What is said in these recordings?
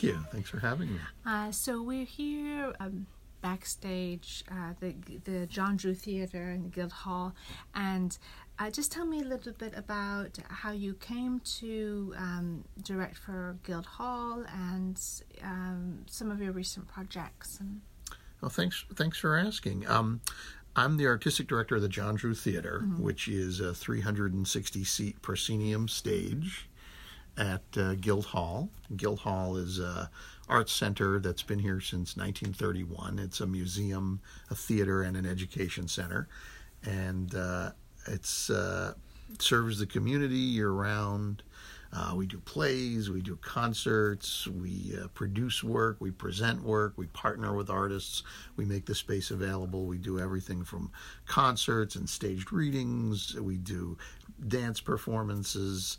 Thank you. Thanks for having me. Uh, so we're here um, backstage, uh, the the John Drew Theater in the Guildhall, and uh, just tell me a little bit about how you came to um, direct for Guildhall and um, some of your recent projects. And well, thanks. Thanks for asking. Um, I'm the artistic director of the John Drew Theater, mm-hmm. which is a 360 seat proscenium stage at uh, Guildhall. Guildhall is a arts center that's been here since 1931. It's a museum, a theater, and an education center, and uh, it's uh, serves the community year round. Uh, we do plays, we do concerts, we uh, produce work, we present work, we partner with artists, we make the space available. We do everything from concerts and staged readings, we do dance performances.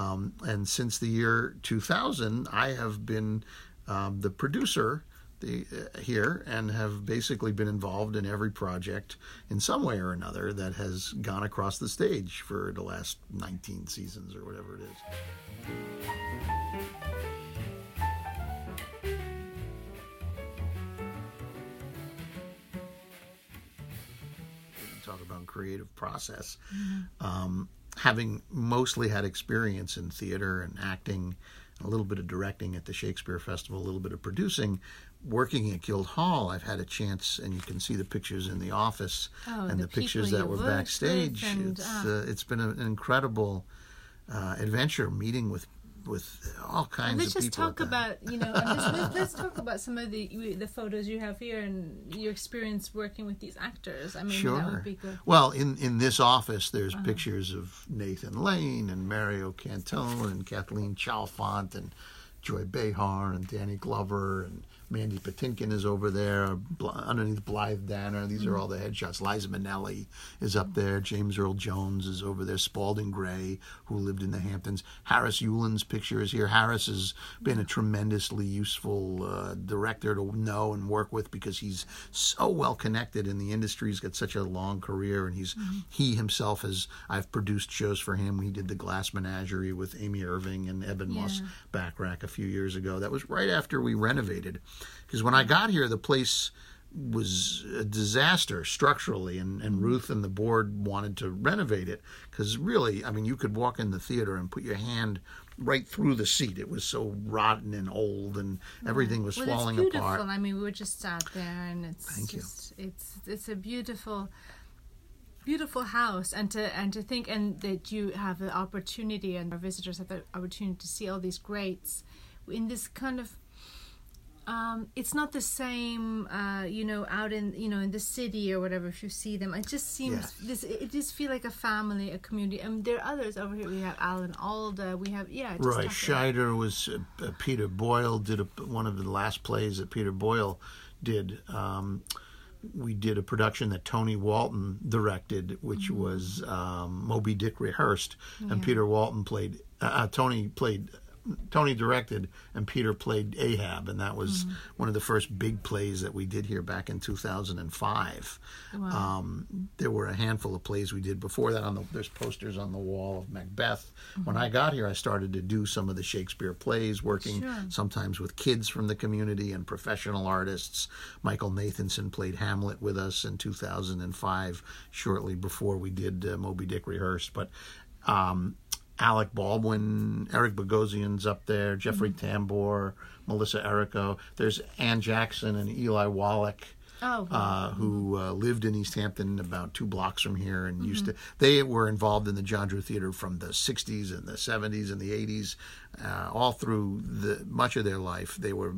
Um, and since the year 2000, I have been um, the producer the, uh, here and have basically been involved in every project in some way or another that has gone across the stage for the last 19 seasons or whatever it is. Talk about creative process. Mm-hmm. Um, having mostly had experience in theater and acting, a little bit of directing at the Shakespeare Festival, a little bit of producing, working at Guildhall, I've had a chance, and you can see the pictures in the office oh, and the, the pictures that were backstage. And, it's uh, uh, it's been an incredible uh, adventure meeting with with all kinds let's of just people. talk about you know let's, let's, let's, talk about some of the the photos you have here and your experience working with these actors. I mean, sure. that would be good. Well, in in this office, there's uh-huh. pictures of Nathan Lane and Mario Cantone and Kathleen Chalfant and Joy Behar and Danny Glover and Mandy Patinkin is over there underneath Blythe Danner. These mm-hmm. are all the headshots. Liza Minnelli is up there. James Earl Jones is over there. Spalding Gray, who lived in the Hamptons. Harris Yulin's picture is here. Harris has been a tremendously useful uh, director to know and work with because he's so well connected in the industry. He's got such a long career, and he's mm-hmm. he himself has. I've produced shows for him. He did the Glass Menagerie with Amy Irving and Ebon yeah. Moss Bachrach a few years ago. That was right after we renovated. Because when I got here, the place was a disaster structurally, and, and Ruth and the board wanted to renovate it. Because really, I mean, you could walk in the theater and put your hand right through the seat. It was so rotten and old, and everything was well, falling it's beautiful. apart. I mean, we were just out there, and it's Thank just, you. it's it's a beautiful beautiful house and to and to think and that you have the opportunity and our visitors have the opportunity to see all these greats in this kind of um, it's not the same, uh, you know, out in you know in the city or whatever. If you see them, it just seems this. It just feel like a family, a community. I mean, there are others over here. We have Alan Alda. We have yeah. right. Scheider was uh, uh, Peter Boyle did a, one of the last plays that Peter Boyle did. Um, we did a production that Tony Walton directed, which mm-hmm. was um, Moby Dick rehearsed, yeah. and Peter Walton played. Uh, uh Tony played Tony directed and Peter played Ahab, and that was mm-hmm. one of the first big plays that we did here back in 2005. Wow. Um, there were a handful of plays we did before that. On the there's posters on the wall of Macbeth. Mm-hmm. When I got here, I started to do some of the Shakespeare plays, working sure. sometimes with kids from the community and professional artists. Michael Nathanson played Hamlet with us in 2005, shortly before we did uh, Moby Dick rehearsed, but. Um, Alec Baldwin, Eric Bogosian's up there, Jeffrey mm-hmm. Tambor, Melissa Errico. There's Anne Jackson and Eli Wallach. Oh, uh, who uh, lived in East Hampton, about two blocks from here, and mm-hmm. used to. They were involved in the John Drew Theater from the '60s and the '70s and the '80s, uh, all through the much of their life. They were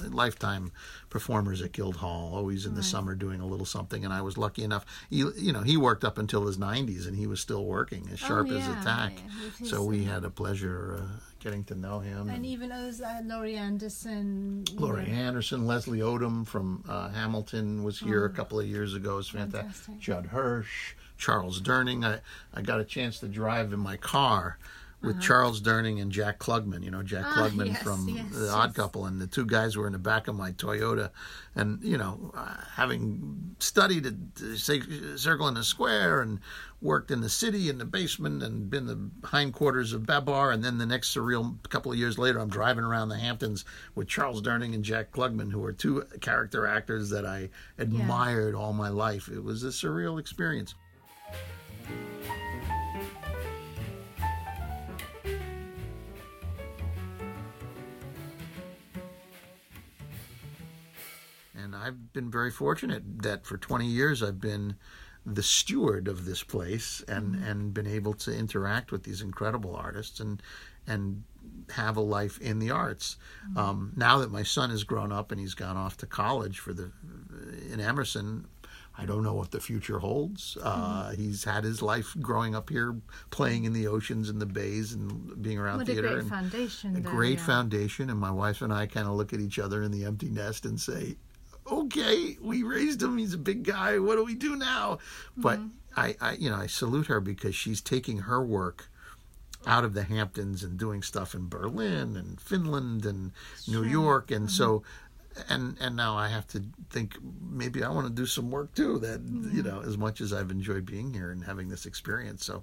lifetime performers at Guildhall, always in right. the summer doing a little something. And I was lucky enough. He, you know, he worked up until his 90s, and he was still working as oh, sharp oh, yeah, as a tack. Yeah, so we had a pleasure uh, getting to know him. And, and even as uh, Laurie Anderson. Laurie know. Anderson, Leslie Odom from uh, Hamilton was here oh, a couple of years ago. It was fantastic. fantastic. Judd Hirsch, Charles Durning. I, I got a chance to drive in my car with Charles Durning and Jack Klugman. You know Jack Ah, Klugman yes, from yes, The yes. Odd Couple, and the two guys were in the back of my Toyota, and you know, uh, having studied at Cir- Circle in the Square and worked in the city in the basement and been the hindquarters of Babar, and then the next surreal couple of years later, I'm driving around the Hamptons with Charles Durning and Jack Klugman, who are two character actors that I admired all my life. It was a surreal experience. I've been very fortunate that for 20 years I've been the steward of this place and, and been able to interact with these incredible artists and and have a life in the arts. Um, now that my son has grown up and he's gone off to college for the in Emerson, I don't know what the future holds. Uh, He's had his life growing up here, playing in the oceans and the bays and being around What a theater. great and, foundation. a great yeah. foundation and my wife and i kind of look at each other in the empty nest and say okay we raised him he's a big guy what do we do now? But mm-hmm. I, I you know i salute her because she's taking her work out of the hamptons and doing stuff in berlin and finland and new york and so mm-hmm. and and now i have to think maybe i want to do some work too that you mm-hmm. know as much as i've enjoyed being here and having this experience so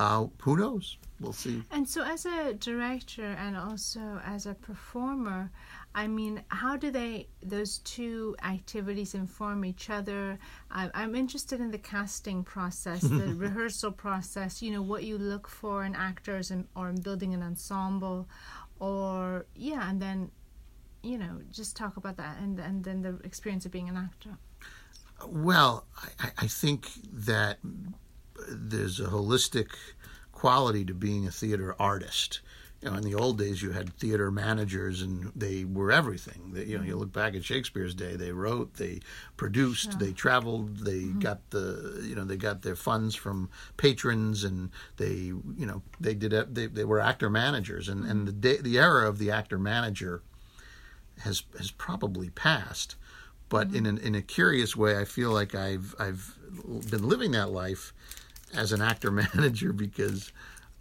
uh, who knows? We'll see. And so, as a director and also as a performer, I mean, how do they those two activities inform each other? I, I'm interested in the casting process, the rehearsal process. You know, what you look for in actors and or in building an ensemble, or yeah, and then you know, just talk about that, and and then the experience of being an actor. Well, I, I- I think that there's a holistic quality to being a theater artist. You know, in the old days, you had theater managers, and they were everything. They, you know, you mm-hmm. look back at Shakespeare's day; they wrote, they produced, they traveled, they mm-hmm. got the, you know, they got their funds from patrons, and they, you know, they did, they, they were actor managers, and and the mm-hmm. day, the era of the actor manager has has probably passed. But in an, in a curious way, I feel like I've I've been living that life as an actor manager because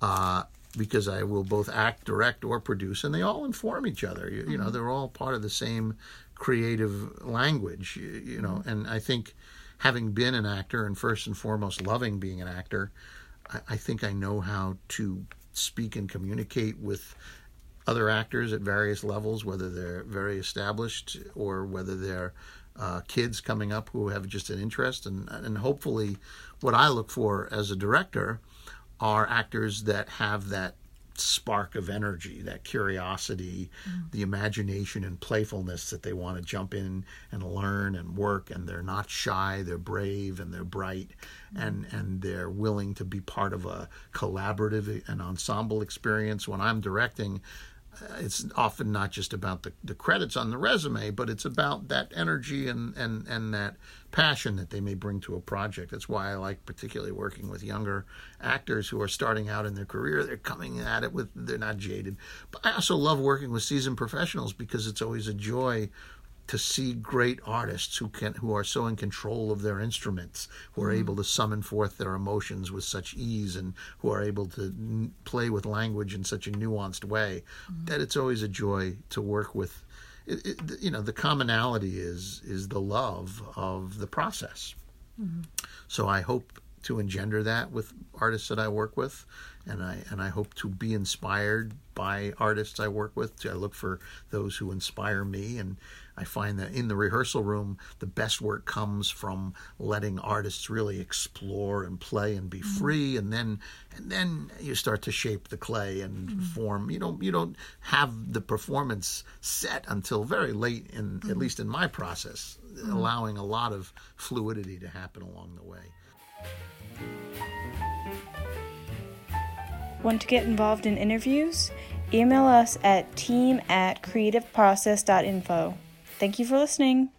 uh, because I will both act, direct, or produce, and they all inform each other. You, you know, they're all part of the same creative language. You, you know, and I think having been an actor and first and foremost loving being an actor, I, I think I know how to speak and communicate with other actors at various levels, whether they're very established or whether they're uh, kids coming up who have just an interest. And, and hopefully, what I look for as a director are actors that have that spark of energy, that curiosity, the imagination and playfulness that they want to jump in and learn and work and they're not shy, they're brave and they're bright and and they're willing to be part of a collaborative and ensemble experience. When I'm directing uh, it's often not just about the, the credits on the resume, but it's about that energy and, and, and that passion that they may bring to a project. That's why I like particularly working with younger actors who are starting out in their career. They're coming at it with, they're not jaded. But I also love working with seasoned professionals because it's always a joy to see great artists who can who are so in control of their instruments, who are mm-hmm. able to summon forth their emotions with such ease, and who are able to n- play with language in such a nuanced way mm-hmm. that it's always a joy to work with. It, it, you know, the commonality is is the love of the process. Mm-hmm. So I hope to engender that with artists that I work with, and I and I hope to be inspired by artists I work with. I look for those who inspire me, and I find that in the rehearsal room, the best work comes from letting artists really explore and play and be mm-hmm. free, and then and then you start to shape the clay and mm-hmm. form. You don't you don't have the performance set until very late in at mm-hmm. least in my process, allowing a lot of fluidity to happen along the way. Want to get involved in interviews? Email us at team at creativeprocess.info. Thank you for listening.